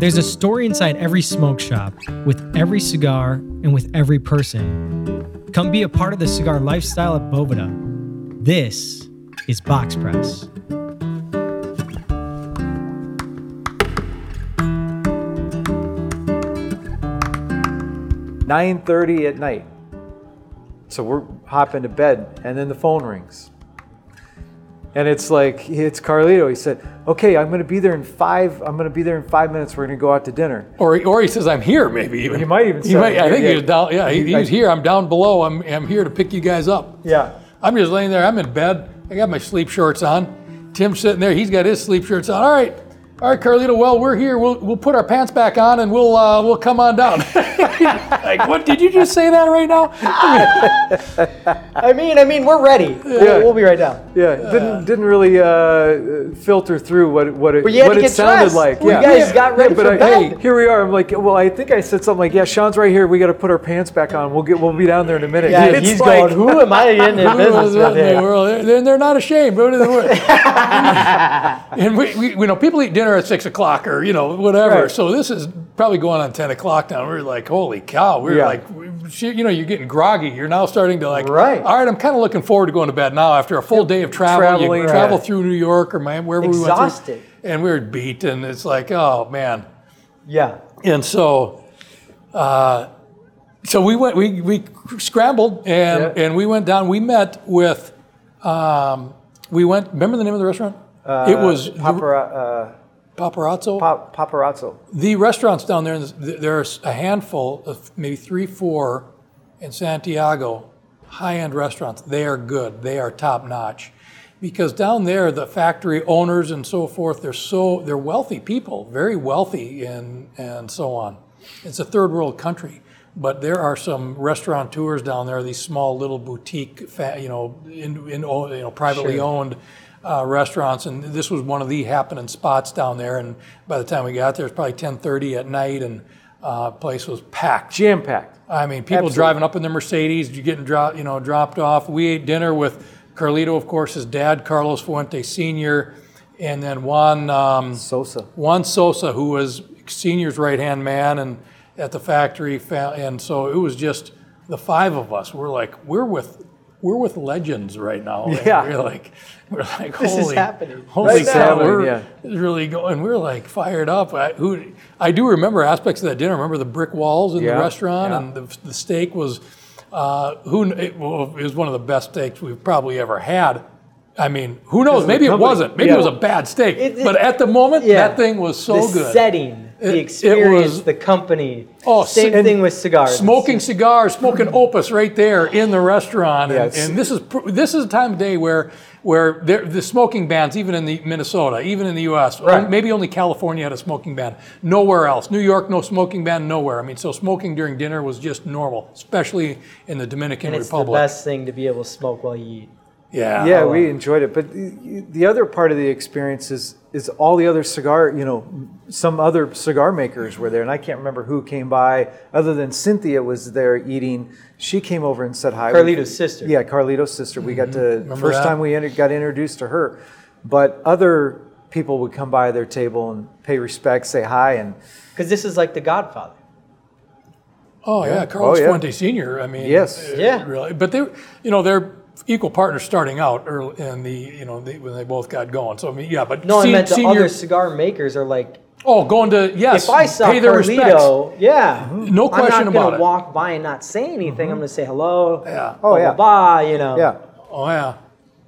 There's a story inside every smoke shop, with every cigar, and with every person. Come be a part of the cigar lifestyle at Boveda. This is Box Press. Nine thirty at night. So we're hopping to bed, and then the phone rings. And it's like it's Carlito. He said, "Okay, I'm going to be there in five. I'm going to be there in five minutes. We're going to go out to dinner." Or, he- or he says, I'm here, maybe even. He might even He say might, I think yeah. he was down, yeah, he, he's here. I'm down below. I'm, I'm here to pick you guys up. Yeah. I'm just laying there. I'm in bed. I got my sleep shorts on. Tim's sitting there. He's got his sleep shorts on. All right. All right, Carlito. Well, we're here. We'll, we'll put our pants back on and we'll uh, we'll come on down. like, what? Did you just say that right now? I mean, I mean, we're ready. We'll, we'll be right down. Yeah, didn't didn't really uh, filter through what what it, But you had what it sounded dressed. like. Well, yeah, you guys got ready but for I, bed. hey, here we are. I'm like, well, I think I said something like, yeah, Sean's right here. We got to put our pants back on. We'll get we'll be down there in a minute. Yeah, It's he's like- going. Who am I in the business with They're, they're not ashamed. Go to the work. and we, we, you know, people eat dinner at six o'clock or you know whatever. Right. So this is probably going on ten o'clock now. We're like, holy cow! We're Yeah. like, we- you know, you're getting groggy. You're now starting to like, Right. All right, I'm kind of looking forward to going to bed now after a full day of travel. Traveling, you travel right. through New York or Miami, wherever we went Exhausted. through, and we are beat, and it's like, oh man. Yeah. And so, uh, so we went, we, we scrambled and, and we went down. We met with, um, we went, remember the name of the restaurant? it was Papara, uh, Paparazzo. pap, paparazzo. the restaurants down there, there's a handful of maybe three, four in Santiago, high end restaurants. They are good, they are top notch. Because down there, the factory owners and so forth, they're so they're wealthy people, very wealthy and and so on. It's a third world country, but there are some restaurateurs down there, these small little boutique, you know, in, in you know privately owned uh, restaurants, and this was one of the happening spots down there. And by the time we got there, it was probably 10:30 at night, and uh, place was packed. Jam packed. I mean, people Absolutely. driving up in their Mercedes, getting dropped, you know, dropped off. We ate dinner with Carlito, of course, his dad, Carlos Fuente Sr., and then Juan um, Sosa. Juan Sosa, who was Senior's right hand man and at the factory, fa- and so it was just the five of us. We're like, we're with. We're with legends right now. Yeah. we're like, we're like, This is holy, happening. holy Right cow, now. we're Yeah. really going. We're like fired up. I, who, I do remember aspects of that dinner. I remember the brick walls in Yeah, the restaurant, yeah. and the, the steak was, uh, who it, well, it was one of the best steaks we've probably ever had. I mean, who knows? Maybe it wasn't. Maybe Yeah. it was a bad steak. It- it- but at the moment, Yeah. that thing was so the good. setting, It- the experience, was- the company. Oh, Same thing with cigars. Smoking cigars, smoking opus right there in the restaurant, and, Yes. and this is this is a time of day where where there, the smoking bans, even in the Minnesota, even in the U.S., Right. maybe only California had a smoking ban. Nowhere else. New York, no smoking ban. Nowhere. I mean, so smoking during dinner was just normal, especially in the Dominican and it's the best thing to be able to smoke while you eat. Yeah. Yeah, we enjoyed it. But the, the other part of the experience is is all the other cigar, you know, some other cigar makers were there, and I can't remember who came by. Other than Cynthia was there eating. She came over and said hi. Carlito's sister. Yeah, Carlito's sister. We got to first that? time we enter- got introduced to her. But other people would come by their table and pay respect, say hi, and Because this is like The Godfather. Oh yeah, Carlos Oh, yeah. Fuente Senior. I mean, Yes. uh, Yeah. really. But they, you know, they're equal partners starting out early in the, you know, they, when they both got going. So I mean, yeah, but No, se- I meant the senior, other cigar makers are like, oh, going to yes, if I saw pay their respects. Carlito, yeah, No question I'm not about gonna it. Mm-hmm. walk by and not say anything. I'm gonna say hello. Yeah. Blah, Oh, yeah. blah, blah, you know. yeah, Oh yeah.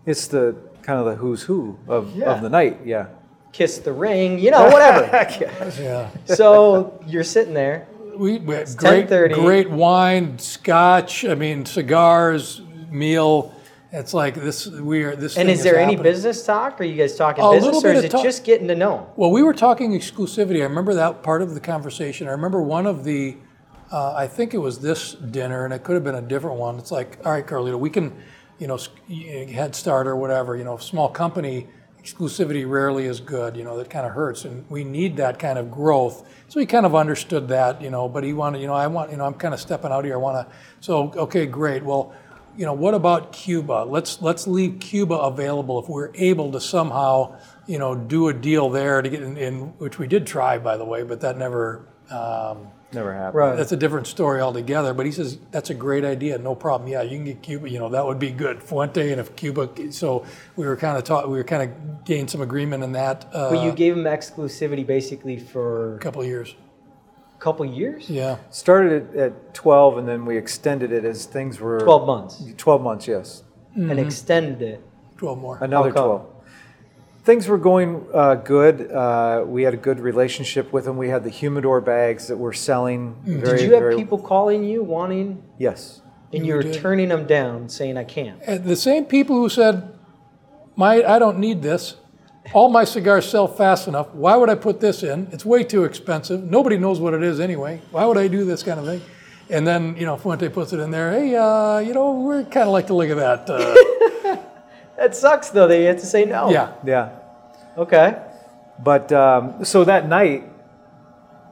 it's the kind of the who's who of, Yeah. of the night. Yeah. Kiss the ring, you know, whatever. Yeah. so you're sitting there. We, we had great, 10:30. great wine, scotch. I mean, cigars, meal. It's like this. We are this. And is there any business talk? Are you guys talking A business, or is it talk. just getting to know? Well, we were talking exclusivity. I remember that part of the conversation. I remember one of the, uh, I think it was this dinner, and it could have been a different one. It's like, all right, Carlito, we can, you know, head start or whatever. You know, small company exclusivity rarely is good. You know, that kind of hurts, and we need that kind of growth. So he kind of understood that, you know. But he wanted, you know, I want, you know, I'm kind of stepping out here. I want to. So okay, great. Well, you know, what about Cuba? Let's let's leave Cuba available if we're able to somehow you know, do a deal there to get in, in which we did try, by the way, but that never. Um, Never happened. Right. that's a different story altogether. But he says that's a great idea, no problem. Yeah, you can get Cuba. You know, that would be good. Fuente and if Cuba. So we were kind of taught. We were kind of gained some agreement in that. Uh, But you gave him exclusivity basically for a couple of years. A couple years? Yeah. Started at, at 12, and then we extended it as things were 12 months. 12 months, yes. And extended it. 12 more. Another 12. Things were going uh, good. Uh, we had a good relationship with them. We had the humidor bags that were selling. Very, Did you have very, people calling you wanting, Yes. and You you were did. turning them down, saying, I can't? And the same people who said, "My, I don't need this. All my cigars sell fast enough. Why would I put this in? It's way too expensive. Nobody knows what it is anyway. Why would I do this kind of thing?" And then you know Fuente puts it in there. Hey, uh, you know we're kind of like to look at that. Uh, That sucks, though, that you have to say no. yeah, Yeah. Okay. But um, so that night,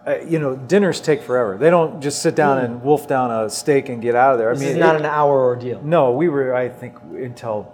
uh, you know, dinners take forever. They don't just sit down and wolf down a steak and get out of there. I This mean, is not it- an hour ordeal. No, we were. I think until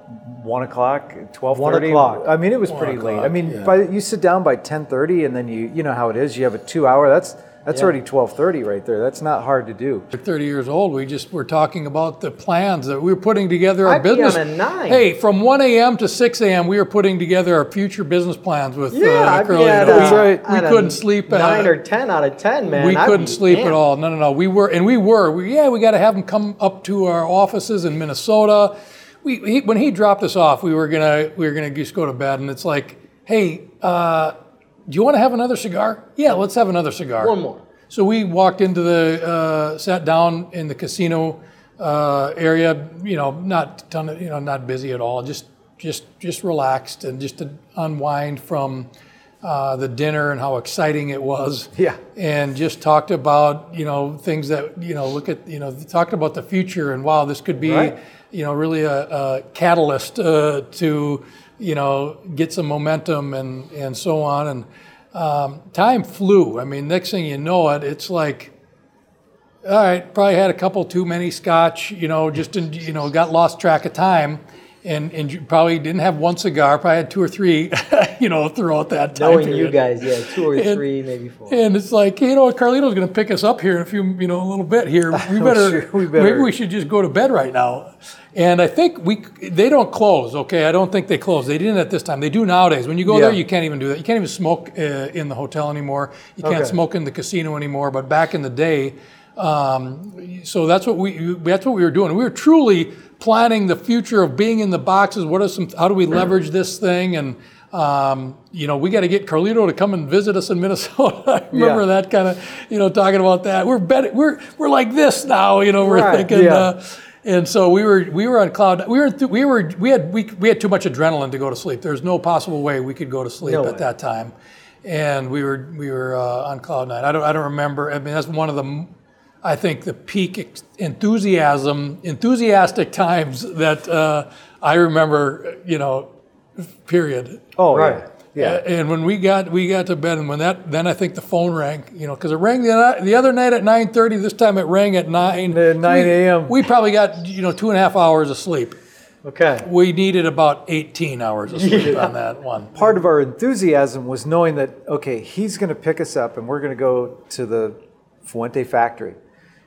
one o'clock, twelve One thirty. o'clock. I mean, it was One pretty late. I mean, yeah. by you sit down by ten thirty, and then you you know how it is. You have a two hour. That's that's Yeah. already twelve thirty right there. That's not hard to do. we're 30 years old. We just were talking about the plans that we were putting together our I'd be business. on a nine. Hey, from 1 a.m. to 6 a.m. we were putting together our future business plans with Yeah, uh, I'd be Curly. at, We- uh, That's right. We couldn't sleep. uh, Nine or 10 out of 10, man. we I'd couldn't be sleep at all. No, no, no. We were, and we were. We, yeah, we got to have them come up to our offices in Minnesota. We, he, when he dropped us off, we were gonna, we were gonna just go to bed, and it's like, hey, uh, do you want to have another cigar? Yeah, let's have another cigar. One more. So we walked into the, uh, sat down in the casino uh, area. You know, not ton of, you know, not busy at all. Just, just, just relaxed and just to unwind from uh, the dinner and how exciting it was. Yeah. And just talked about you know things that you know look at you know talked about the future and wow this could be Right. you know really a, a catalyst uh, to you know get some momentum and and so on and um, time flew. I mean, next thing you know it, it's like, all right, probably had a couple too many scotch, you know, just in, you know got lost track of time. And, and you probably didn't have one cigar, probably had two or three, you know, throughout that time Knowing period. you guys, yeah, two or And- three, maybe four. And it's like, you know, Carlito's going to pick us up here in a few, you know, a little bit here. We better, sure, we better. maybe we should just go to bed right now. And I think we, they don't close. Okay, I don't think they close. They didn't at this time. They do nowadays. When you go there, you can't even do that. You can't even smoke uh, in the hotel anymore. You can't Okay. smoke in the casino anymore. But back in the day, um, so that's what we, that's what we were doing. We were truly planning the future of being in the boxes. What are some, how do we leverage this thing? And um, you know, we got to get Carlito to come and visit us in Minnesota. I remember Yeah. that kind of, you know, talking about that. We're bet- we're we're like this now. You know, we're Right, thinking. yeah. Uh, and so we were we were on cloud. We were th- we were we had we, we had too much adrenaline to go to sleep. There's no possible way we could go to sleep No at way. that time, and we were we were uh, on cloud nine. I don't I don't remember. I mean that's one of the I think the peak enthusiasm enthusiastic times that uh, I remember. You know, period. Oh, Right. Yeah. Uh, And when we got we got to bed, and when that then I think the phone rang, you know, because it rang the, the other night at nine thirty. This time it rang at nine. At 9 a.m.. We probably got you know two and a half hours of sleep. Okay. We needed about eighteen hours of sleep on that one. Part of our enthusiasm was knowing that okay, he's going to pick us up, and we're going to go to the Fuente factory,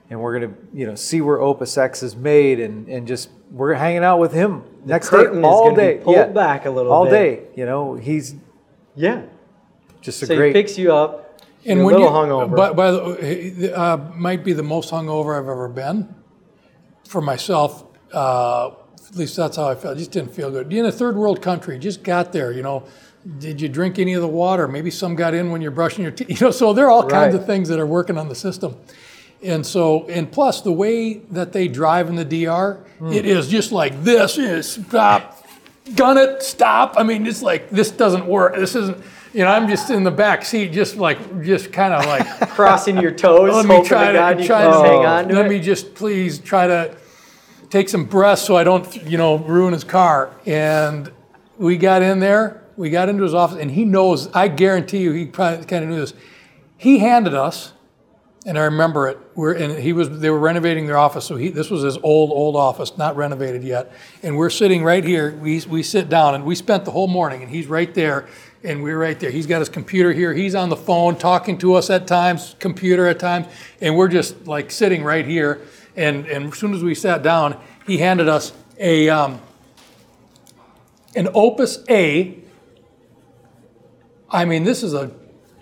and we're going to you know see where Opus X is made, and and just we're hanging out with him next day curtain is all gonna be day, pulled back a little all bit. day. You know, he's Yeah. just a So he picks you up. And you're when a little you, hungover. By, by the uh, might be the most hungover I've ever been. For myself, uh, at least that's how I felt. Just didn't feel good. In a third world country, just got there. You know, did you drink any of the water? Maybe some got in when you're brushing your teeth. You know, so there are all kinds of things that are working on the system. And so, and plus the way that they drive in the DR, Hmm. it is just like this is stop, gun it, stop. I mean, it's like this doesn't work. This isn't. You know, I'm just in the back seat, just like, just kind of like, crossing your toes, let me try to to, God try to hang on to let it. me just please try to take some breaths so I don't, you know, ruin his car. And we got in there, we got into his office, and he knows. I guarantee you, he probably kind of knew this. He handed us and I remember it. We're and he was they were renovating their office, so he this was his old old office, not renovated yet. And we're sitting right here. We we sit down and we spent the whole morning, and he's right there, and we're right there. He's got his computer here. He's on the phone talking to us at times, computer at times, and we're just like sitting right here. And and as soon as we sat down, he handed us a um, an Opus A. I mean, this is a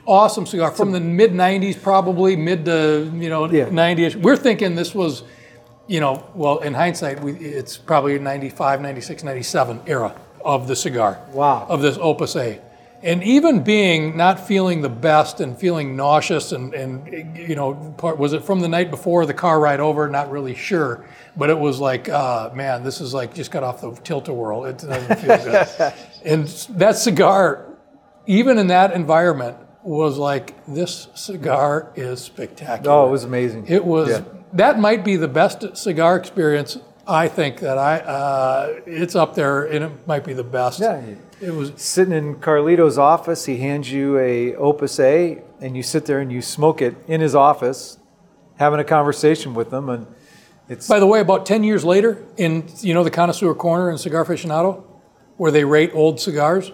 awesome cigar from the mid 90s probably mid to you know Yeah. 90ish we're thinking this was you know well in hindsight we, it's probably 95 96 97 era of the cigar. Wow. of this opus a. And even being not feeling the best and feeling nauseous and, and you know part, was it from the night before the car ride over? Not really sure. But it was like uh, man this is like just got off the tilt-a-whirl. It doesn't feel good. And that cigar even in that environment was like this cigar is spectacular Oh, it was amazing. it was Yeah. that might be the best cigar experience I think that I uh, it's up there and it might be the best. Yeah. It was Sitting in Carlito's office, he hands you a Opus A, and you sit there and you smoke it in his office, having a conversation with him, and it's by the way about 10 years later in you know the connoisseur corner in Cigar Aficionado where they rate old cigars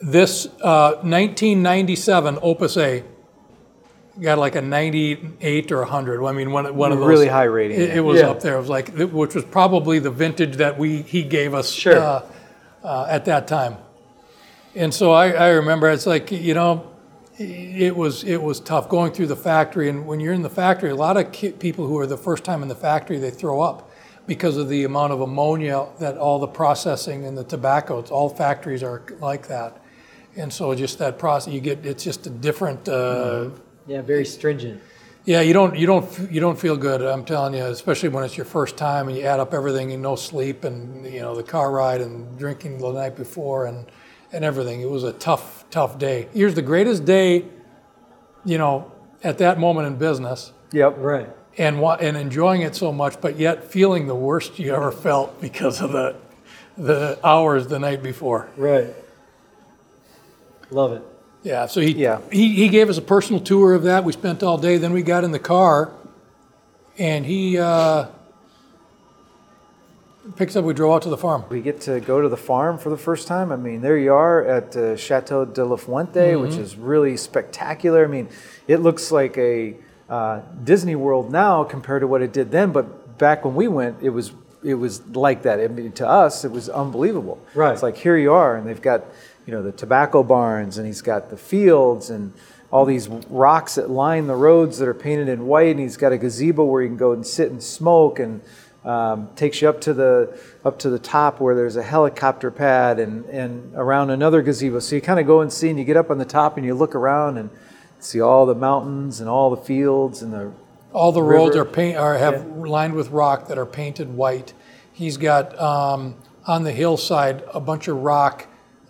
this uh, 1997 Opus A got like a 98 or 100. I mean, one, one of those. Really high rating, It, it was Yeah. up there. It was like, which was probably the vintage that we he gave us Sure. uh, uh, at that time. And so I, I remember it's like you know, it was it was tough going through the factory. And when you're in the factory, a lot of ki- people who are the first time in the factory they throw up because of the amount of ammonia that all the processing and the tobacco. It's all factories are like that. And so just that process, you get it's just a different. Uh, Yeah, very stringent. yeah, you don't you don't you don't feel good. I'm telling you, especially when it's your first time and you add up everything and no sleep and you know the car ride and drinking the night before and and everything. It was a tough tough day. Here's the greatest day, you know, at that moment in business yep. Right. and wa- and enjoying it so much, but yet feeling the worst you ever felt because of the the hours the night before. Right. Love it. Yeah, so he, Yeah. he he gave us a personal tour of that. We spent all day. Then we got in the car, and he uh, picks up. We drove out to the farm. We get to go to the farm for the first time. I mean, there you are at uh, Chateau de la Fuente, which is really spectacular. I mean, it looks like a uh, Disney World now compared to what it did then. But back when we went, it was it was like that. I mean, to us, it was unbelievable. Right. It's like here you are, and they've got you know the tobacco barns, and he's got the fields and all these rocks that line the roads that are painted in white, and he's got a gazebo where you can go and sit and smoke and um, takes you up to the up to the top where there's a helicopter pad and and around another gazebo. So you kind of go and see, and you get up on the top and you look around and see all the mountains and all the fields and the All the roads are paint are have lined with rock that are painted white. He's got um, on the hillside a bunch of rock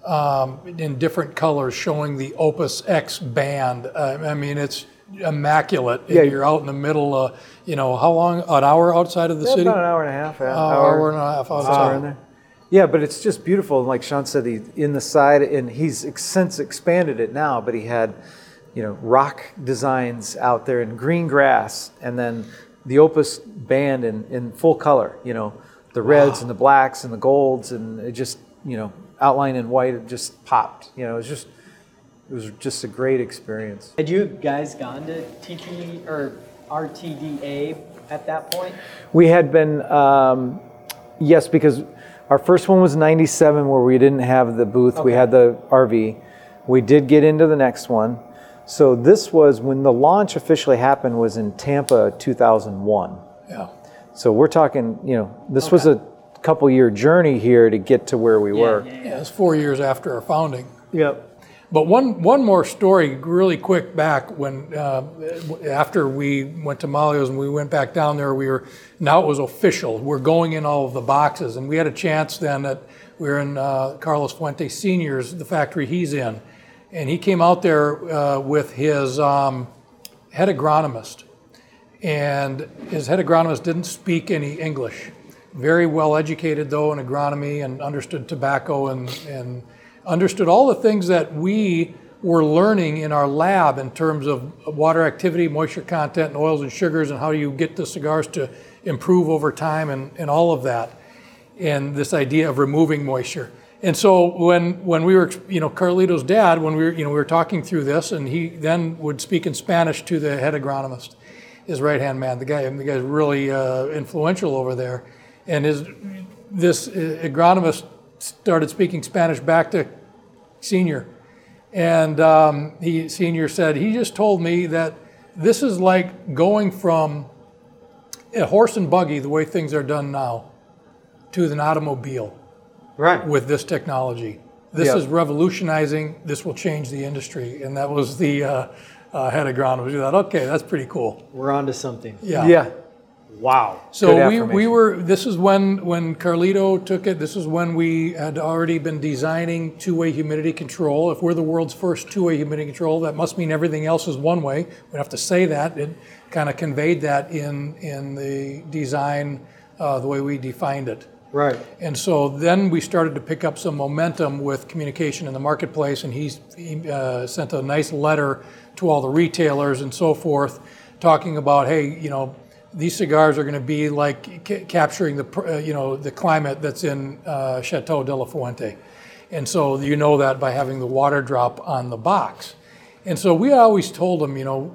um, in different colors showing the Opus X band. Uh, I mean, it's immaculate. Yeah. You're out in the middle. Uh, you know, how long? An hour outside of the Yeah, city. about an hour and a half, yeah, Uh, hour and a half outside. in there. Yeah, but it's just beautiful. And like Sean said, he in the side, and he's since expanded it now. But he had, you know, rock designs out there in green grass, and then the Opus band in, in full color. You know, the reds and the blacks and the golds, and it just you know outlined in white. It just popped. You know, it was just it was just a great experience. Had you guys gone to TT or RTDA at that point? We had been, um, yes, because our first one was 97 where we didn't have the booth. We had the RV. We did get into the next one. So this was when the launch officially happened was in Tampa 2001. Yeah. So we're talking, you know, this was a couple year journey here to get to where we were. Yeah, yeah, Yeah, it's four years after our founding. Yep. But one one more story, really quick back when uh, after we went to Malio's and we went back down there, we were now it was official. We're going in all of the boxes, and we had a chance then that we were in uh, Carlos Fuente Senior's, the factory he's in, and he came out there uh, with his um, head agronomist, and his head agronomist didn't speak any English. Very well educated though in agronomy and understood tobacco and, and understood all the things that we we're learning in our lab in terms of water activity, moisture content, and oils and sugars, and how you get the cigars to improve over time, and, and all of that, and this idea of removing moisture. And so when when we were, you know, Carlito's dad, when we were, you know, we were talking through this, and he then would speak in Spanish to the head agronomist, his right hand man, the guy, the guy's really uh, influential over there, and his this uh, agronomist started speaking Spanish back to senior, and um, he senior said he just told me that this is like going from a horse and buggy, the way things are done now, to an automobile Right. with this technology. This Yeah. is revolutionizing. This will change the industry, and that was the uh, uh, head agronomist. We thought, okay, that's pretty cool. We're on to something. Yeah. Yeah. Wow. So we, we were. This is when when Carlito took it. This is when we had already been designing two-way humidity control. If we're the world's first two-way humidity control, that must mean everything else is one-way. We have to say that. It kind of conveyed that in in the design, uh, the way we defined it. Right. And so then we started to pick up some momentum with communication in the marketplace, and he's, he uh, sent a nice letter to all the retailers and so forth, talking about, hey, you know, these cigars are going to be like ca- capturing the, uh, you know, the climate that's in uh, Chateau de la Fuente. And so you know that by having the water drop on the box. And so we always told them, you know,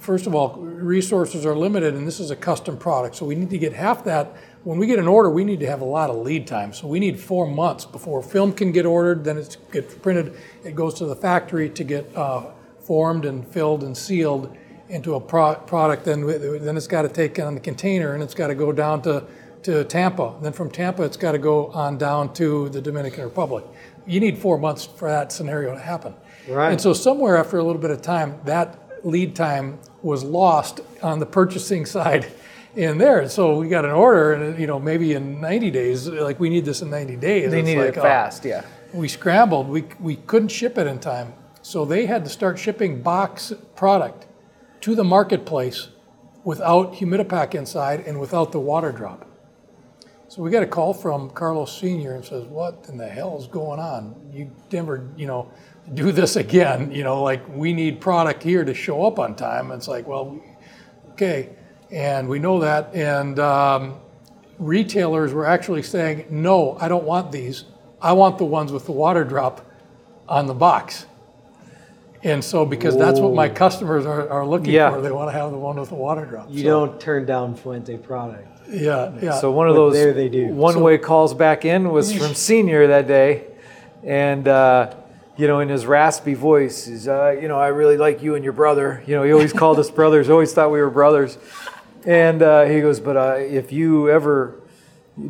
first of all, resources are limited and this is a custom product. So we need to get half that. When we get an order, we need to have a lot of lead time. So we need four months before film can get ordered, then it gets printed, it goes to the factory to get uh, formed and filled and sealed into a pro- product. Then, then it's got to take on the container and it's got to go down to, to Tampa. Then from Tampa, it's got to go on down to the Dominican Republic. You need four months for that scenario to happen. Right. And so somewhere after a little bit of time, that lead time was lost on the purchasing side in there. So we got an order, and you know maybe in 90 days, like we need this in 90 days. They needed like, it oh, fast. Yeah. we scrambled. We we couldn't ship it in time, so they had to start shipping box product to the marketplace without humidipack inside and without the water drop. So we got a call from Carlos Senior and says, "What in the hell is going on? You never, you know, do this again. You know, like we need product here to show up on time." It's like, well, okay, and we know that, and um, retailers were actually saying, "No, I don't want these. I want the ones with the water drop on the box." And so, because that's what my customers are, are looking Yeah. for, they want to have the one with the water drop. You So, don't turn down Fuente product. yeah, yeah. So one of But those there they do. one-way calls back in was from Senior that day, and uh, you know, in his raspy voice, he's, uh, you know, I really like you and your brother. You know, he always called us brothers. Always thought we were brothers. And uh, he goes, but uh, if you ever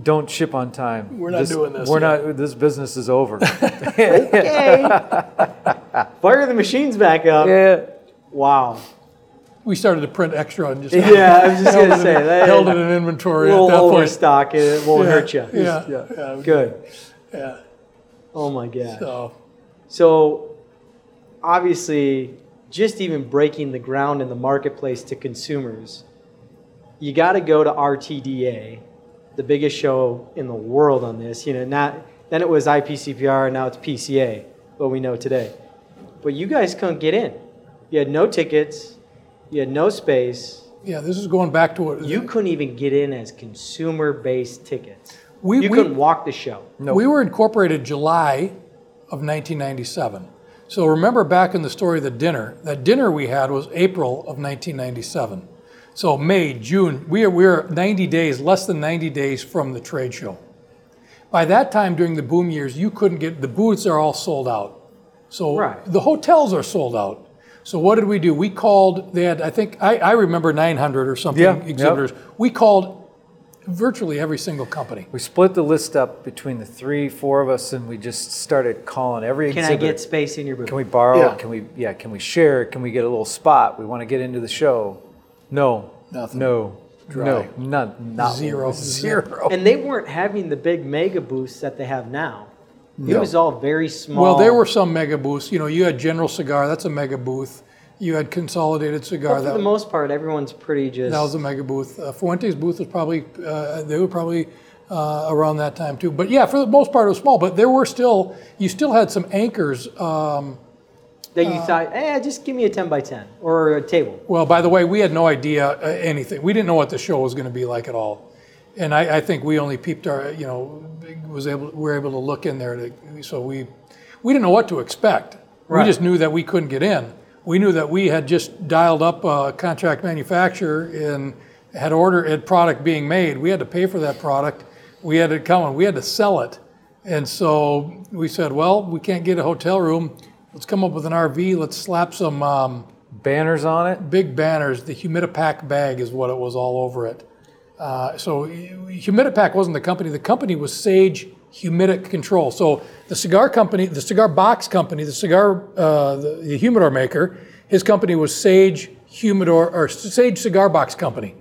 don't ship on time, We're not doing this We're yet." not. This business is over. Okay. Fire the machines back up. yeah. Wow. we started to print extra and just Yeah, I was just gonna say that. held it in inventory a at little that point. overstock, and it won't Yeah, hurt you. Yeah, yeah, Good. yeah. Oh my gosh. So So, obviously, just even breaking the ground in the marketplace to consumers, you got to go to RTDA, the biggest show in the world on this. You know, not then it was IPCPR, now it's PCA, what we know today. But you guys couldn't get in. You had no tickets, you had no space. yeah, this is going back to what You couldn't even get in as consumer-based tickets. we You we, couldn't walk the show. No. we were incorporated July of 1997. So remember back in the story of the dinner, that dinner we had was April of 1997. So May, June, we are we're 90 days, less than 90 days from the trade show. By that time during the boom years, you couldn't get the booths are all sold out. So Right. the hotels are sold out. So what did we do? We called. They had, I think, I, I remember 900 or something Yeah, yep. exhibitors. We called virtually every single company. We split the list up between the three, four of us, and we just started calling every Can I get space in your booth? Can we borrow? Yeah. Can we? Yeah. Can we share? Can we get a little spot? We want to get into the show. No. Nothing. No. Dry. No. None. Not Zero. Zero. And they weren't having the big mega boosts that they have now. It was all very small. Well, there were some mega booths. You know, you had General Cigar, that's a mega booth. You had Consolidated Cigar, But for that, the most part, everyone's pretty just. that was a mega booth. Uh, Fuente's booth was probably, uh, they were probably uh, around that time too. But yeah, for the most part, it was small. But there were still, you still had some anchors. Um, that you thought, eh, just give me a 10 by 10 or a table? Well, by the way, we had no idea uh, anything. We didn't know what the show was going to be like at all. And I, I think we only peeped our, you know, was able, we were able to look in there. To, so we, we didn't know what to expect. Right. We just knew that we couldn't get in. We knew that we had just dialed up a contract manufacturer and had ordered had product being made. We had to pay for that product. We had it coming. We had to sell it. And so we said, well, we can't get a hotel room. Let's come up with an RV. Let's slap some um, Banners on it. big banners. The Humidipack bag is what it was all over it. Uh, so Humidipack wasn't the company. The company was Sage Humidic Control. So the cigar company, the cigar box company, the cigar, uh, the, the humidor maker, his company was Sage Humidor or Sage Cigar Box Company.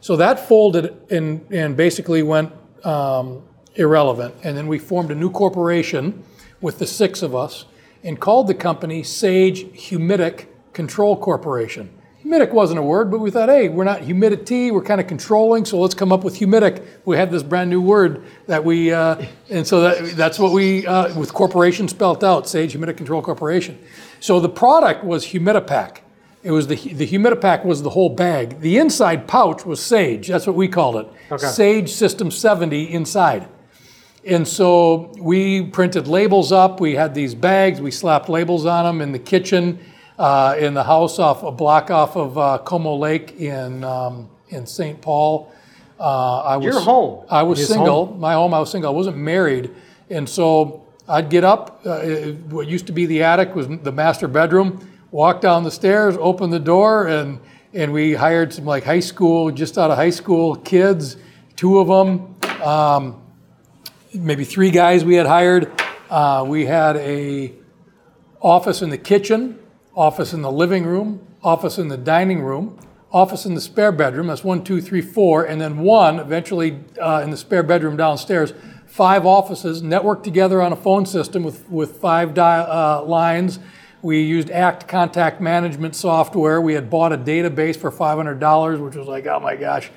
So that folded and, and basically went um, irrelevant. And then we formed a new corporation with the six of us and called the company Sage Humidic Control Corporation. Humidic wasn't a word, but we thought, hey, we're not humidity, we're kind of controlling, so let's come up with humidic. We had this brand new word that we, uh, and so that, that's what we, uh, with corporation spelt out, Sage Humidic Control Corporation. So the product was Humidipack. It was the, the Humidipack was the whole bag. The inside pouch was Sage, that's what we called it. Okay. Sage System 70 inside. And so we printed labels up. We had these bags. We slapped labels on them in the kitchen, uh, in the house off a block off of uh, Como Lake in um, in St. Paul. Uh, I was Your home. I was His single. My home. I was single. I wasn't married, and so I'd get up. Uh, it- what used to be the attic was the master bedroom. Walk down the stairs, open the door, and and we hired some like high school, just out of high school kids, two of them. Um, maybe three guys we had hired. Uh, we had a office in the kitchen, office in the living room, office in the dining room, office in the spare bedroom. That's one, two, three, four, and then one eventually uh, in the spare bedroom downstairs. Five offices networked together on a phone system with with five di- uh, lines. We used ACT contact management software. We had bought a database for $500, which was like, oh my gosh.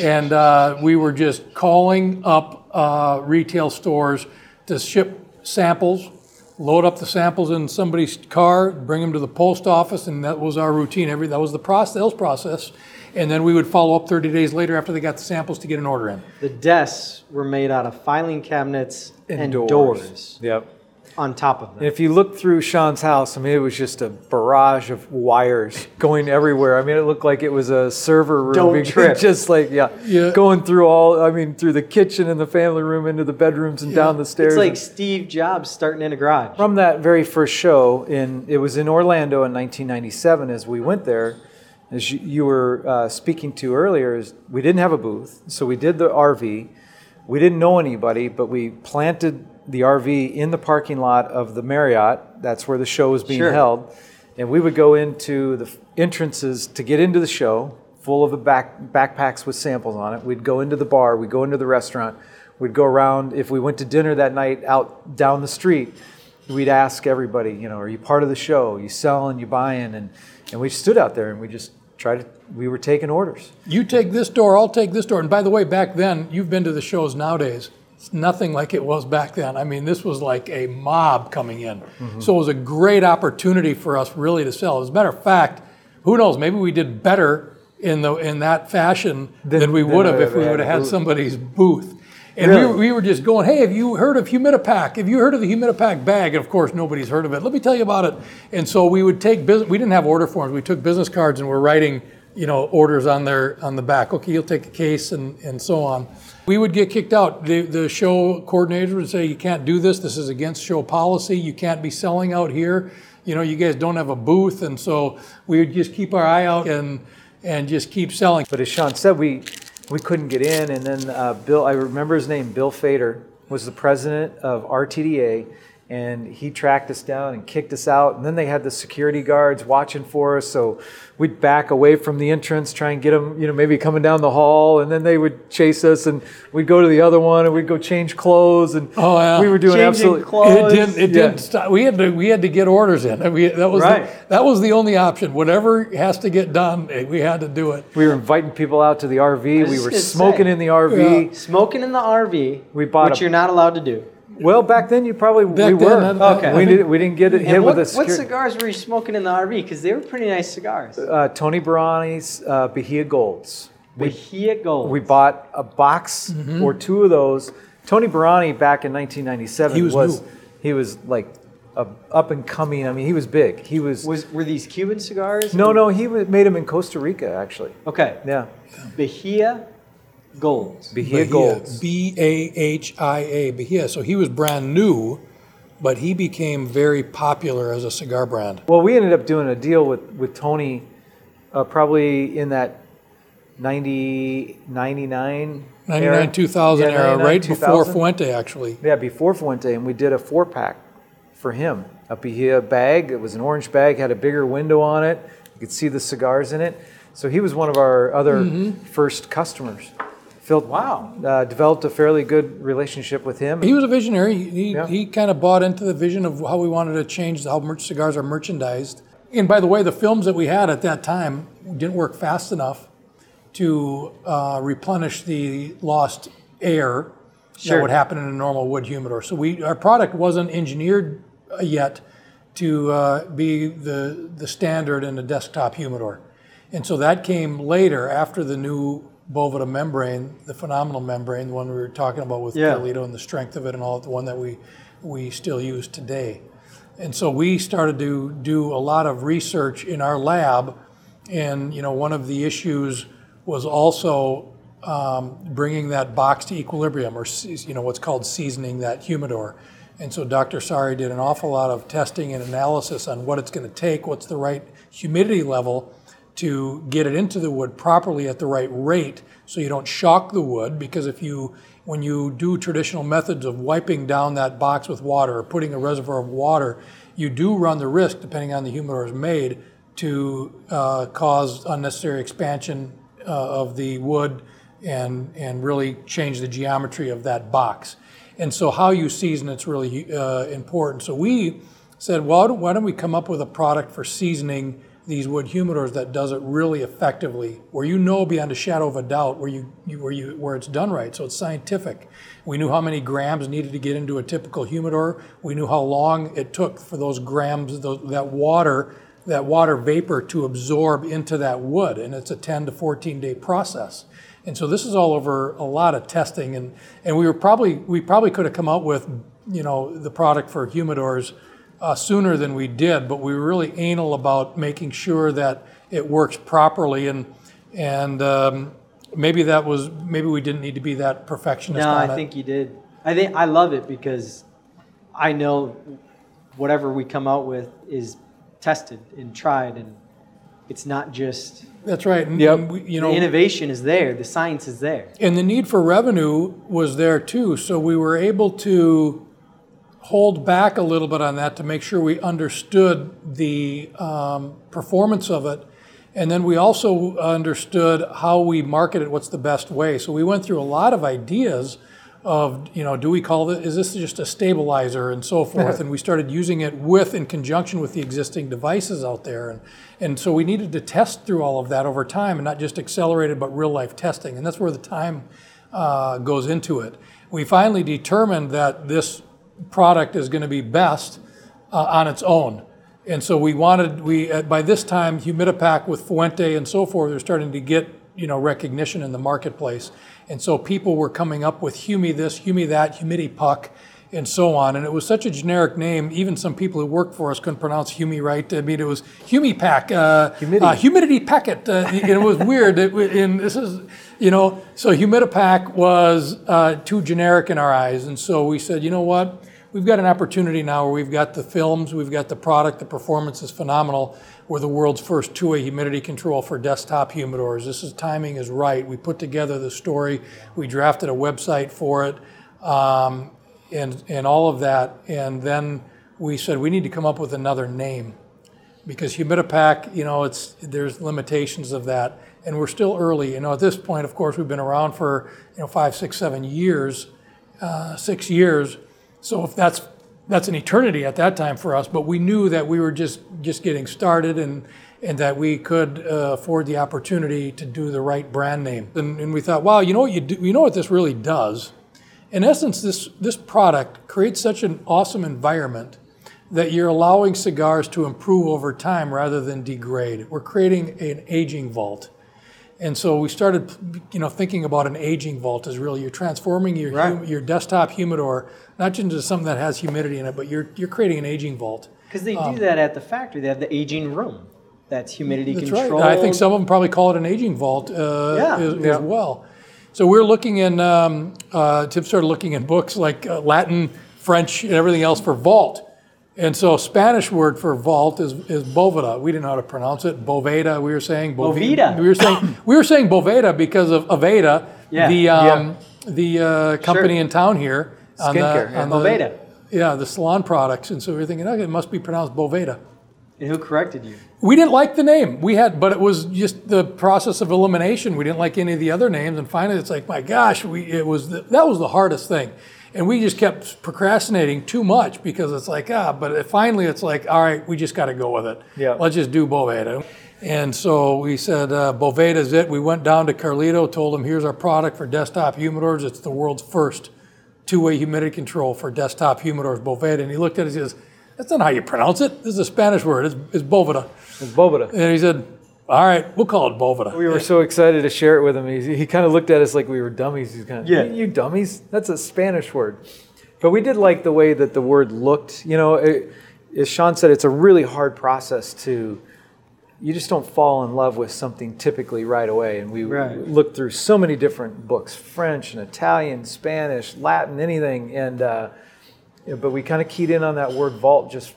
And uh, we were just calling up uh, retail stores to ship samples, load up the samples in somebody's car, bring them to the post office, and that was our routine. Every that was the process, sales process. And then we would follow up 30 days later after they got the samples to get an order in. The desks were made out of filing cabinets and, doors. doors Yep. On top of And them. if you look through Sean's house, I mean, it was just a barrage of wires going everywhere. I mean, it looked like it was a server room. Don't trip. Just like, yeah, Yeah. going through all, I mean, through the kitchen and the family room into the bedrooms and down the stairs. It's like Steve Jobs starting in a garage. From that very first show, in it was in Orlando in 1997. As we went there, as you, you were uh, speaking to earlier, is we didn't have a booth, so we did the RV. We didn't know anybody, but we planted the RV in the parking lot of the Marriott. That's where the show was being Sure. held, and we would go into the entrances to get into the show, full of the back backpacks with samples on it. We'd go into the bar. We'd go into the restaurant. We'd go around. If we went to dinner that night out down the street, we'd ask everybody, you know, are you part of the show? Are you selling? You buying? And and we stood out there and we just tried to. We were taking orders. You take this door, I'll take this door. And by the way, back then, you've been to the shows nowadays. It's nothing like it was back then. I mean, this was like a mob coming in. So it was a great opportunity for us really to sell. As a matter of fact, who knows, maybe we did better in the in that fashion than, Than- we would have if we we would have had somebody's booth. And we, Really? were, we were just going, hey, have you heard of Humidipack? Have you heard of the Humidipack bag? And of course, nobody's heard of it. Let me tell you about it. And so we would take business. We didn't have order forms. We took business cards and we're writing, you know, orders on their on the back. Okay, you'll take a case and and so on. We would get kicked out. The the show coordinator would say, you can't do this. This is against show policy. You can't be selling out here. You know, you guys don't have a booth. And so we would just keep our eye out and and just keep selling. But as Sean said, we we couldn't get in. And then uh, Bill, I remember his name, Bill Fader, was the president of RTDA, and he tracked us down and kicked us out. And then they had the security guards watching for us, so we'd back away from the entrance, try and get them, you know, maybe coming down the hall, and then they would chase us, and we'd go to the other one, and we'd go change clothes, and Oh, yeah. we were doing Changing absolutely. clothes. It didn't. It Yeah. didn't stop. We had to. We had to get orders in. I mean, that was Right. the, that was the only option. Whatever has to get done, eh, we had to do it. We were inviting people out to the RV. We were smoking say. in the RV. Smoking in the RV, We bought which a- you're not allowed to do. Well, back then you probably Back we then, were. that- Okay. We didn't we didn't get it hit what, with a what cigars were you smoking in the RV? Because they were pretty nice cigars. uh, Tony Borhani's uh, Bahia Golds. Bahia Golds. We bought a box Mm-hmm. or two of those. Tony Barani back in 1997 He was new. he was like a, up and coming. I mean, he was big. He was, was were these Cuban cigars? no, no. He was, made them in Costa Rica actually. Okay. Yeah, Bahia Golds. Bahia, Golds. B A H I A, Bahia. So he was brand new, but he became very popular as a cigar brand. Well, we ended up doing a deal with with Tony, uh, probably in that 90, 99 99 era. 2000 Yeah, era, 99, right before Fuente, actually. Yeah, before Fuente, and we did a four pack for him. A Bahia bag. It was an orange bag, had a bigger window on it. You could see the cigars in it. So he was one of our other Mm-hmm. first customers. Phil, Wow. uh, developed a fairly good relationship with him. He was a visionary. He, he, Yeah. he kind of bought into the vision of how we wanted to change how merch cigars are merchandised. And by the way, the films that we had at that time didn't work fast enough to uh, replenish the lost air Sure. that would happen in a normal wood humidor. So we our product wasn't engineered uh, yet to uh, be the the standard in a desktop humidor, and so that came later after the new Boveda membrane, the phenomenal membrane, the one we were talking about with Yeah. Carlito and the strength of it and all, the one that we we still use today. And so we started to do a lot of research in our lab, and you know one of the issues was also um, bringing that box to equilibrium, or you know what's called seasoning that humidor. And so Dr. Sari did an awful lot of testing and analysis on what it's going to take, what's the right humidity level to get it into the wood properly at the right rate, so you don't shock the wood. Because if you when you do traditional methods of wiping down that box with water or putting a reservoir of water, you do run the risk, depending on the humidor is made, to uh, cause unnecessary expansion uh, of the wood and, and really change the geometry of that box. And so, how you season it's really uh, important. So, we said, well, why don't- why don't we come up with a product for seasoning these wood humidors that does it really effectively, where you know beyond a shadow of a doubt where you, you where you where it's done right. So it's scientific. We knew how many grams needed to get into a typical humidor. We knew how long it took for those grams, those, that water, that water vapor to absorb into that wood, and it's a 10 to 14 day process. And so this is all over a lot of testing, and, and we were probably we probably could have come out with you know the product for humidors uh, sooner than we did, but we were really anal about making sure that it works properly, and and um, maybe that was maybe we didn't need to be that perfectionist. No, on I it. think you did. I think I love it because I know whatever we come out with is tested and tried, and it's not just that's right. And, Yep. and we, you know, the innovation is there, the science is there. And the need for revenue was there too. So we were able to hold back a little bit on that to make sure we understood the um, performance of it. And then we also understood how we market it, what's the best way. So we went through a lot of ideas of, you know, do we call it, is this just a stabilizer and so forth? and we started using it with, in conjunction with the existing devices out there. And, and so we needed to test through all of that over time and not just accelerated, but real life testing. And that's where the time uh, goes into it. We finally determined that this product is going to be best uh, on its own. And so we wanted, we, uh, by this time, Humidipack with Fuente and so forth, they're starting to get, you know, recognition in the marketplace. And so people were coming up with Humi this, Humi that, Humidipuck, and so on. And it was such a generic name, even some people who worked for us couldn't pronounce Humi right. I mean, it was Humipack, uh, Humidity. uh, humidity packet. Uh, and it was weird. It, and this is, you know, so Humidipack was uh, too generic in our eyes. And so we said, you know what? We've got an opportunity now where we've got the films, we've got the product, the performance is phenomenal. We're the world's first two-way humidity control for desktop humidors. This is timing is right. We put together the story, we drafted a website for it, um, and and all of that. And then we said we need to come up with another name because Humidipack, you know, it's there's limitations of that, and we're still early. You know, at this point, of course, we've been around for you know five, six, seven years, uh, six years. So if that's that's an eternity at that time for us, but we knew that we were just just getting started and and that we could uh, afford the opportunity to do the right brand name. And, and we thought, wow, you know what you do, you know what this really does In essence, this, this product creates such an awesome environment that you're allowing cigars to improve over time rather than degrade. We're creating an aging vault. And so we started, you know, thinking about an aging vault as really you're transforming your Right. hum- your desktop humidor not just into something that has humidity in it, but you're you're creating an aging vault. Because they do that at the factory. They have the aging room. That's humidity Um, That's controlled. right. I think some of them probably call it an aging vault uh, Yeah. as, Yeah. as well. So we're looking in. Um, uh, Tim started looking in books like uh, Latin, French, and everything else for vault. And so Spanish word for vault is, is boveda. We didn't know how to pronounce it. Boveda. We were saying bovi- Boveda. We were saying we were saying boveda because of Aveda, Yeah. the um, the uh, company Sure. in town here. On Skincare, the, yeah. on the, Boveda. Yeah, the salon products. And so we are thinking, okay, it must be pronounced Boveda. And who corrected you? We didn't like the name. We had, but it was just the process of elimination. We didn't like any of the other names, and finally, it's like, my gosh, we it was the, that was the hardest thing, and we just kept procrastinating too much because it's like ah. But it, finally, it's like, all right, we just got to go with it. Yeah. let's just do Boveda. And so we said uh, Boveda's it. We went down to Carlito, told him, here's our product for desktop humidors. It's the world's first two-way humidity control for desktop humidors, Boveda. And he looked at it and he says, that's not how you pronounce it. This is a Spanish word. It's, it's Boveda. It's Boveda. And he said, "All right, we'll call it Boveda." We were so excited to share it with him. He, he kind of looked at us like we were dummies. He's kind of, Yeah. you, you dummies? That's a Spanish word. But we did like the way that the word looked. You know, it, as Sean said, it's a really hard process to. You just don't fall in love with something typically right away. And we Right. looked through so many different books French and Italian, Spanish, Latin, anything. And, uh, you know, but we kind of keyed in on that word vault just,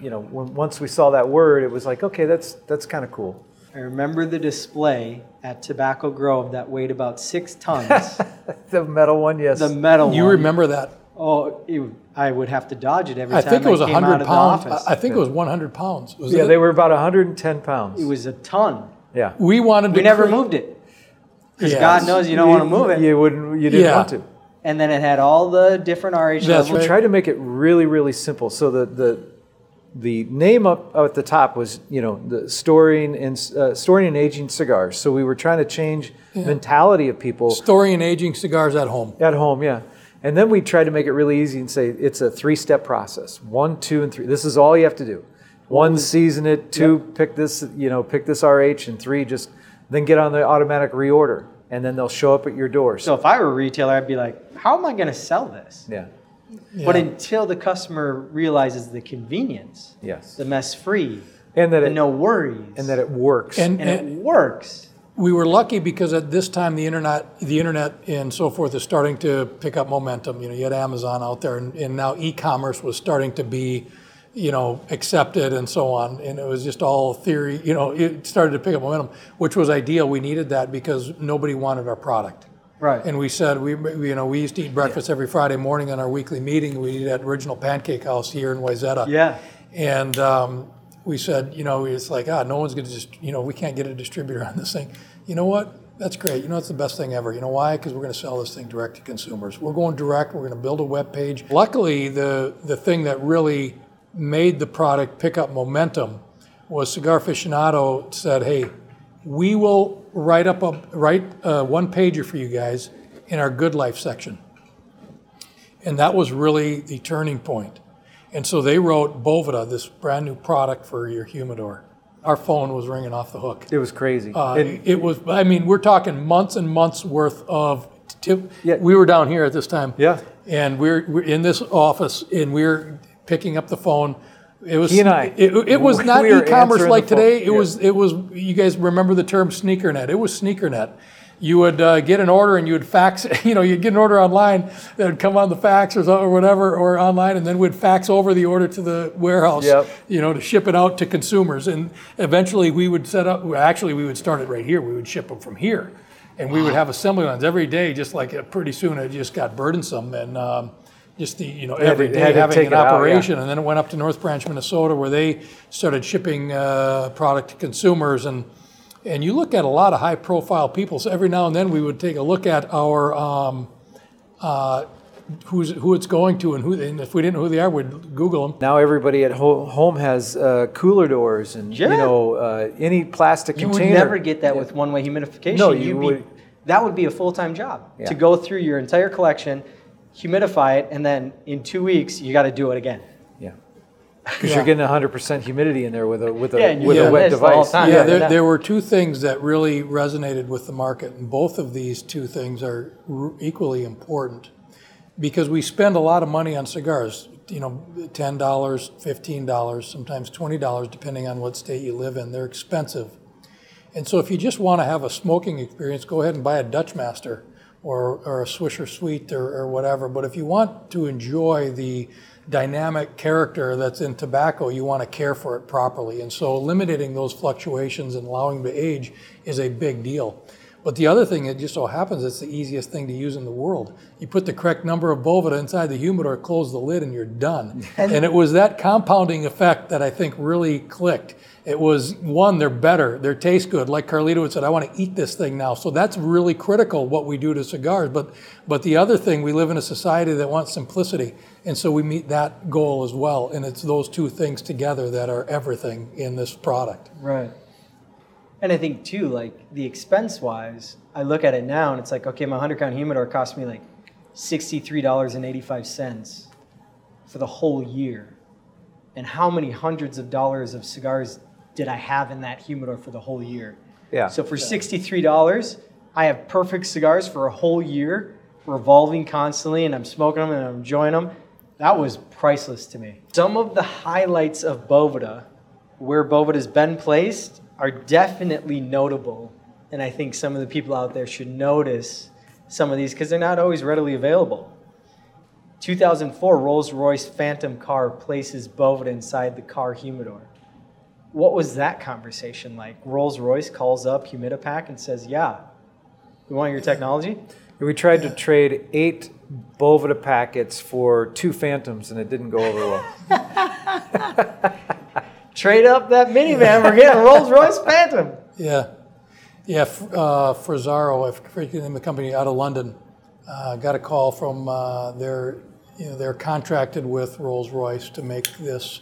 you know, when, once we saw that word, it was like, okay, that's, that's kind of cool. I remember the display at Tobacco Grove that weighed about six tons. The metal one, yes. the metal You one. You remember that? Oh, it, I would have to dodge it every I time think it was I came out 100 of pounds. the office. I I think it was 100 pounds. Was Yeah, it? they were about 110 pounds. it was a ton. yeah. We wanted to. We never create- moved it because Yes. God knows you don't want to move it. You wouldn't. You didn't Yeah. want to. And then it had all the different RH That's levels. We right. tried to make it really, really simple. So the the the name up at the top was you know the storing and uh, storing and aging cigars. So we were trying to change mentality of people Storing and aging cigars at home. at home. Yeah. And then we try to make it really easy and say it's a three-step process. One, two, and three. This is all you have to do. One, season it. Two, pick this. You know, pick this RH, and three, just then get on the automatic reorder, and then they'll show up at your door. So if I were a retailer, I'd be like, how am I going to sell this? yeah. But until the customer realizes the convenience, Yes. the mess free, And that the it no worries, and that it works. And, and it works. We were lucky because at this time the internet, the internet and so forth is starting to pick up momentum. You know, you had Amazon out there, and, and now e-commerce was starting to be, you know, accepted and so on. And it was just all theory. You know, it started to pick up momentum, which was ideal. We needed that because nobody wanted our product. Right. And we said we, you know, we used to eat breakfast every Friday morning on our weekly meeting. We eat at Original Pancake House here in Wayzata. Yeah. And um, we said, you know, it's like, ah, no one's going to just, you know, we can't get a distributor on this thing. You know what? That's great. You know, it's the best thing ever. You know why? Because we're going to sell this thing direct to consumers. We're going direct. We're going to build a web page. Luckily, the the thing that really made the product pick up momentum was Cigar Aficionado said, hey, we will write up a write a one pager for you guys in our Good Life section. And that was really the turning point. And so they wrote Boveda, this brand new product for your humidor. Our phone was ringing off the hook. it was crazy. Uh, And- it was, I mean, we're talking months and months worth of tip. Yeah. We were down here at this time. Yeah. And we're, we're in this office and we're picking up the phone. It was, He and I. It, it was not e-commerce like today. It Yeah. was, it was, you guys remember the term sneakernet. It was sneakernet. You would uh, get an order and you would fax, you know, you'd get an order online that would come on the fax or, or whatever, or online, and then we'd fax over the order to the warehouse, Yep. you know, to ship it out to consumers. And eventually we would set up, well, actually, we would start it right here. We would ship them from here. And we would have assembly lines every day, just like uh, pretty soon it just got burdensome. And um, just the, you know, every to- day had having an it out, yeah. operation. And then it went up to North Branch, Minnesota, where they started shipping uh, product to consumers. And and you look at a lot of high-profile people. So every now and then we would take a look at our um, uh, who's who it's going to, and who. And if we didn't know who they are, we'd Google them. now everybody at ho- home has uh, cooler doors and Yeah. you know uh, any plastic You container. You would never get that with one-way humidification. No, you You'd be, that would be a full-time job Yeah. to go through your entire collection, humidify it, and then in two weeks you got to do it again. Yeah. Because you're getting 100% humidity in there with a with a Yeah, and you're with a wet this the device. Yeah, Yeah, there, there were two things that really resonated with the market, and both of these two things are r- equally important because we spend a lot of money on cigars. You know, ten dollars, fifteen dollars, sometimes twenty dollars, depending on what state you live in. They're expensive, and so if you just want to have a smoking experience, go ahead and buy a Dutch Master or, or a Swisher Sweet or, or whatever. But if you want to enjoy the dynamic character that's in tobacco, you want to care for it properly. And so eliminating those fluctuations and allowing them to age is a big deal. But the other thing, it just so happens it's the easiest thing to use in the world. You put the correct number of Boveda inside the humidor, close the lid, and you're done. and it was that compounding effect that I think really clicked. It was one, they're better, they taste good. Like Carlito had said, I want to eat this thing now. So that's really critical what we do to cigars. But but the other thing, we live in a society that wants simplicity, and so we meet that goal as well. And it's those two things together that are everything in this product. Right. And I think too, like the expense wise, I look at it now and it's like, okay, my 100 count humidor cost me like $63.85 for the whole year. And how many hundreds of dollars of cigars did I have in that humidor for the whole year? Yeah. So for $63, I have perfect cigars for a whole year, revolving constantly, and I'm smoking them and I'm enjoying them. That was priceless to me. Some of the highlights of Boveda, where Boveda's been placed, are definitely notable. And I think some of the people out there should notice some of these because they're not always readily available. 2004 Rolls Royce Phantom car places Boveda inside the car humidor. What was that conversation like? Rolls Royce calls up Humidipak and says, Yeah, we want your technology? We tried to trade eight Boveda packets for two Phantoms, and it didn't go over well. Trade up that minivan, we're getting a Rolls Royce Phantom. Yeah, yeah. F- Uh, Frazaro, I forget the name of the company out of London, uh, got a call from uh, their, you know, they're contracted with Rolls Royce to make this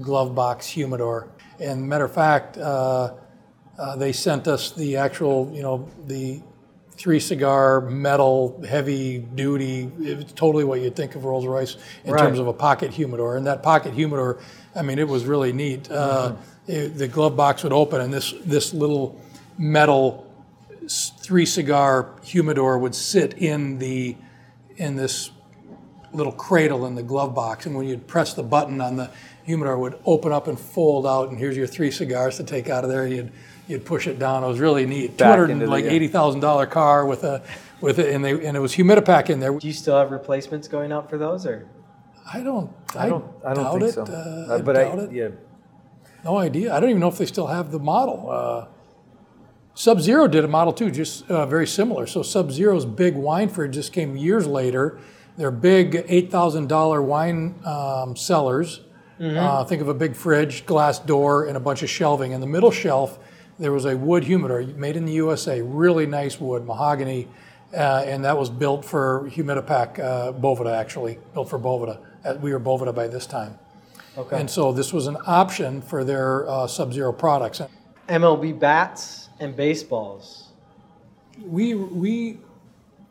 glove box humidor. And matter of fact, uh, uh, they sent us the actual, you know, the three cigar metal heavy duty. it's totally what you'd think of Rolls Royce in Right. terms of a pocket humidor. And that pocket humidor, I mean, it was really neat. Uh, it- the glove box would open, and this this little metal three cigar humidor would sit in the in this little cradle in the glove box, and when you'd press the button on the humidor, it would open up and fold out, and here's your three cigars to take out of there. You'd you'd push it down. It was really neat. Two Back hundred into the- like yeah. eighty thousand dollar car with a with it, and they and it was humidipak in there. Do you still have replacements going out for those or? I don't. I, I don't. I don't doubt think it. so. Uh, Uh, I but doubt I, it. yeah, No idea. I don't even know if they still have the model. Uh, Sub Zero did a model too, just uh, very similar. So Sub Zero's big wine fridge just came years later. They're big eight thousand dollar wine um, cellars. Uh, think of a big fridge, glass door, and a bunch of shelving. In the middle shelf, there was a wood humidor made in the USA, really nice wood, mahogany, uh, and that was built for Humidipak uh, Boveda, actually built for Boveda. We were Boveda by this time. Okay. And so this was an option for their uh, Sub-Zero products. MLB bats and baseballs. We we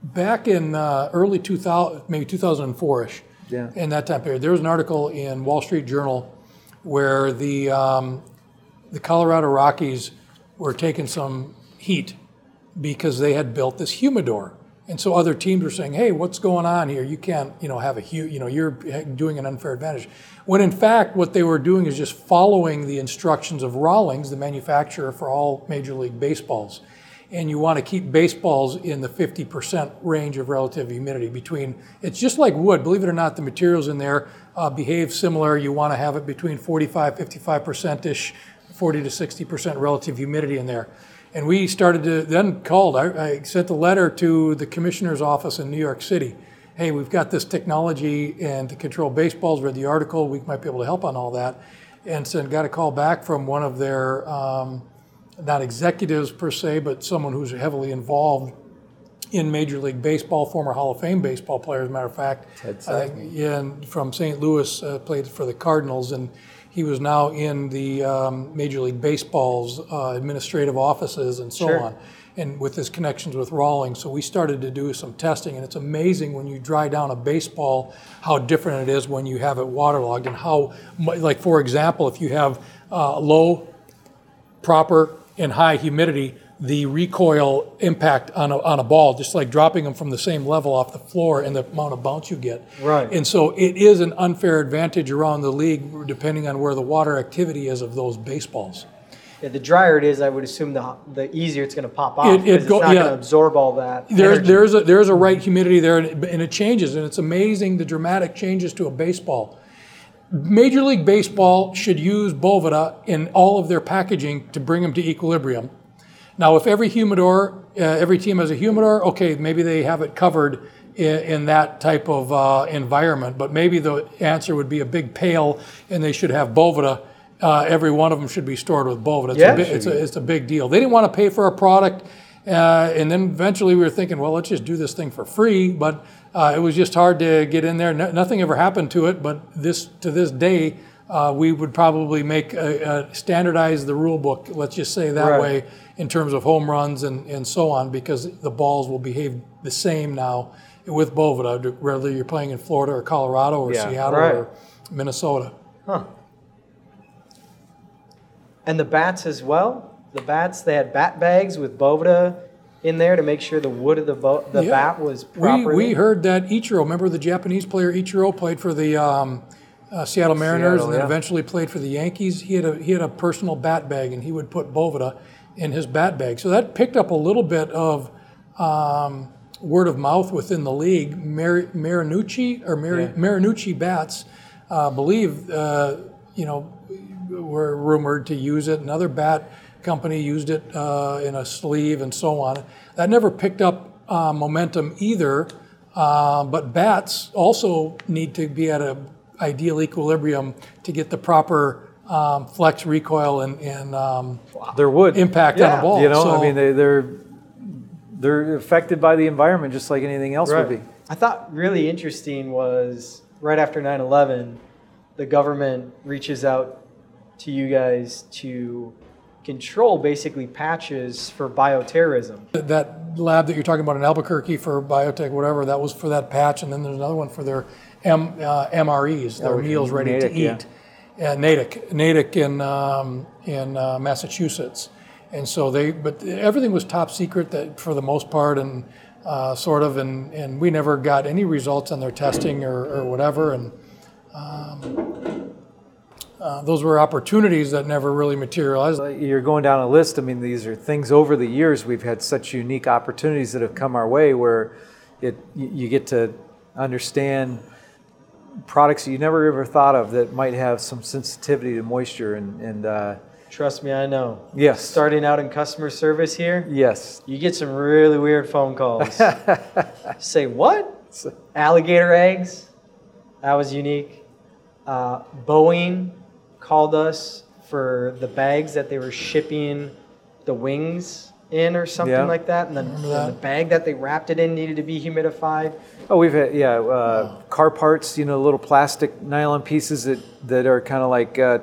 back in uh, early 2000, maybe 2004ish, Yeah. in that time period, there was an article in Wall Street Journal where the um, the Colorado Rockies were taking some heat because they had built this humidor. And so other teams were saying, "Hey, what's going on here? You can't, you know, have a hu- you know, you're doing an unfair advantage." When in fact, what they were doing is just following the instructions of Rawlings, the manufacturer for all Major League baseballs. And you want to keep baseballs in the 50% range of relative humidity between. It's just like wood. Believe it or not, the materials in there uh, behave similar. You want to have it between 45, 55% ish, 40 to 60% relative humidity in there. And we started to then called. I, I sent a letter to the commissioner's office in New York City. Hey, we've got this technology and to control baseballs. Read the article. We might be able to help on all that. And so got a call back from one of their um, not executives per se, but someone who's heavily involved in Major League Baseball, former Hall of Fame baseball player, as a matter of fact. Ted I think, yeah, and from St. Louis, uh, played for the Cardinals, and He was now in the um, Major League Baseball's uh, administrative offices and so Sure. on, and with his connections with Rawlings. So we started to do some testing, and it's amazing when you dry down a baseball how different it is when you have it waterlogged, and how, like for example, if you have uh, low proper and high humidity, the recoil impact on a, on a ball, just like dropping them from the same level off the floor and the amount of bounce you get. Right. And so it is an unfair advantage around the league depending on where the water activity is of those baseballs. Yeah, the drier it is, I would assume the the easier it's going to pop off It- it go- it's not yeah. going to absorb all that. There's, energy. there's, a, there's a right humidity there and it, and it changes, and it's amazing the dramatic changes to a baseball. Major League Baseball should use Boveda in all of their packaging to bring them to equilibrium. Now, if every humidor, uh, every team has a humidor, okay, maybe they have it covered in, in that type of uh, environment. But maybe the answer would be a big pail, and they should have Boveda. Uh, every one of them should be stored with Boveda. It's, Yeah. a, bi- it's, a, it's a big deal. They didn't want to pay for a product, uh, and then eventually we were thinking, well, let's just do this thing for free. But uh, it was just hard to get in there. No, nothing ever happened to it. But this to this day, uh, we would probably make a, a standardize the rule book. Let's just say that Right. way in terms of home runs and, and so on, because the balls will behave the same now with Boveda, whether you're playing in Florida or Colorado or Yeah. Seattle Right. or Minnesota. Huh. And the bats as well. The bats, they had bat bags with Boveda in there to make sure the wood of the bo- the Yeah. bat was We, properly. we heard that Ichiro, remember the Japanese player Ichiro played for the um, uh, Seattle Mariners Seattle, and then yeah. eventually played for the Yankees. He had a he had a personal bat bag and he would put Boveda in his bat bag. So that picked up a little bit of um, word of mouth within the league. Mar- Marinucci or Mar- Marinucci bats uh, believe uh, you know were rumored to use it. Another bat company used it uh, in a sleeve and so on. That never picked up uh, momentum either. Uh, but bats also need to be at a ideal equilibrium to get the proper um, flex, recoil, and, and um, They're wood. impact on a ball. You know, So- I mean, they, they're they're affected by the environment just like anything else would be. I thought really interesting was right after 9 11, the government reaches out to you guys to control basically patches for bioterrorism. that lab that you're talking about in Albuquerque for biotech, whatever, that was for that patch, and then there's another one for their M, uh, MREs, their Oh, meals ready Natick, to eat. Yeah, Natick, Natick in um, in uh, Massachusetts, and so they, but everything was top secret that for the most part, and uh, sort of, and and we never got any results on their testing or, or whatever, and. Um, uh, those were opportunities that never really materialized. You're going down a list. I mean, these are things over the years we've had such unique opportunities that have come our way where it you get to understand products that you never ever thought of that might have some sensitivity to moisture and and uh, Trust me, I know. yes, Starting out in customer service here, yes, you get some really weird phone calls. Say, what? Alligator eggs? That was unique. Uh, Boeing called us for the bags that they were shipping the wings in or something Yeah. like that. And then and the bag that they wrapped it in needed to be humidified. Oh, we've had yeah, uh, car parts. You know, little plastic nylon pieces that that are kind of like uh,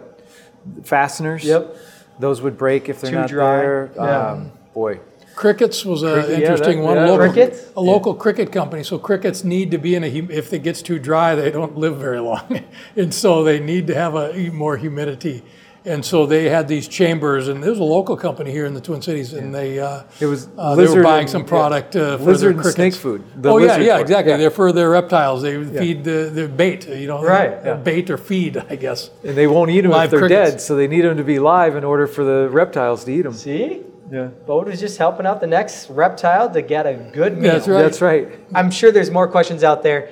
fasteners. Yep. Those would break if they're Too not dry. there. Yeah. Um, boy. Crickets was an Cricket, yeah, interesting that- one. yeah. Local, Cricket? A local cricket company. So crickets need to be in a, hum- if it gets too dry, they don't live very long. and so they need to have a more humidity. And so they had these chambers, and there was a local company here in the Twin Cities, and they uh, It was uh, they were buying and- some yeah, product uh, for lizard their and crickets. snake food. The oh yeah, yeah, part, exactly. yeah. They're for their reptiles. They feed the, the bait, you know, Right, uh, yeah. bait or feed, I guess. And they won't eat them Live if they're crickets. dead, so they need them to be live in order for the reptiles to eat them. See? Yeah, Bode was just helping out the next reptile to get a good meal. That's right. that's right. I'm sure there's more questions out there.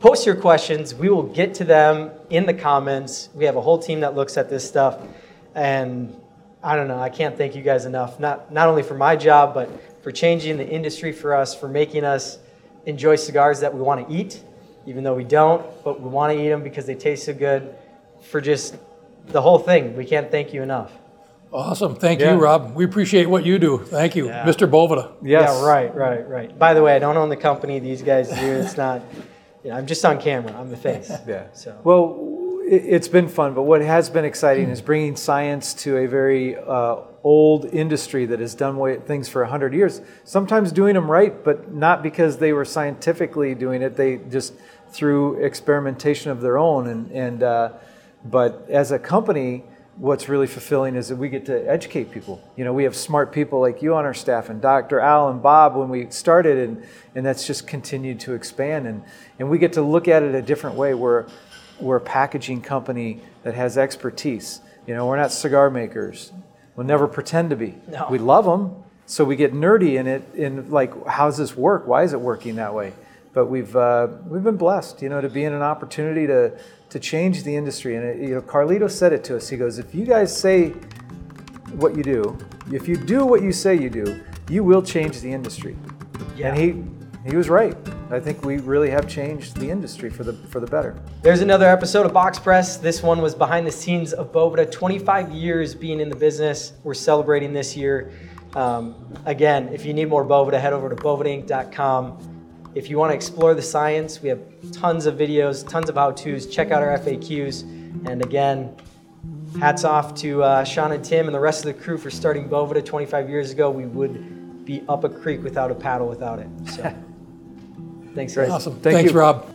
Post your questions. We will get to them in the comments. We have a whole team that looks at this stuff. And I don't know, I can't thank you guys enough. Not not only for my job, but for changing the industry for us, for making us enjoy cigars that we want to eat, even though we don't, but we want to eat them because they taste so good. For just the whole thing. We can't thank you enough. Awesome. Thank Yeah. you, Rob. We appreciate what you do. Thank you, Yeah. Mr. Boveda. Yes. Yeah, right, right, right. By the way, I don't own the company. These guys do. It's not. You know, I'm just on camera. I'm the face. Yeah. So. Well, it, it's been fun, but what has been exciting is bringing science to a very uh, old industry that has done things for 100 years. Sometimes doing them right, but not because they were scientifically doing it. They just through experimentation of their own. And, and uh, but as a company, what's really fulfilling is that we get to educate people. You know, we have smart people like you on our staff, and Dr. Al and Bob when we started, and and that's just continued to expand. And and we get to look at it a different way. We're we're a packaging company that has expertise. You know, we're not cigar makers. We'll never pretend to be. No. We love them, so we get nerdy in it. In like, how's this work? Why is it working that way? But we've uh, we've been blessed, you know, to be in an opportunity to to change the industry. And it, you know, Carlito said it to us. He goes, "If you guys say what you do, if you do what you say you do, you will change the industry." Yeah. And he he was right. I think we really have changed the industry for the for the better. There's another episode of Box Press. This one was behind the scenes of Boveda. 25 years being in the business. We're celebrating this year. Um, again, if you need more Boveda, head over to bovedainc.com. If you want to explore the science, we have tons of videos, tons of how-tos. Check out our FAQs. And again, hats off to uh, Sean and Tim and the rest of the crew for starting Boveda 25 years ago. We would be up a creek without a paddle without it. So, thanks, guys. Awesome. Thank Thanks, you. Rob.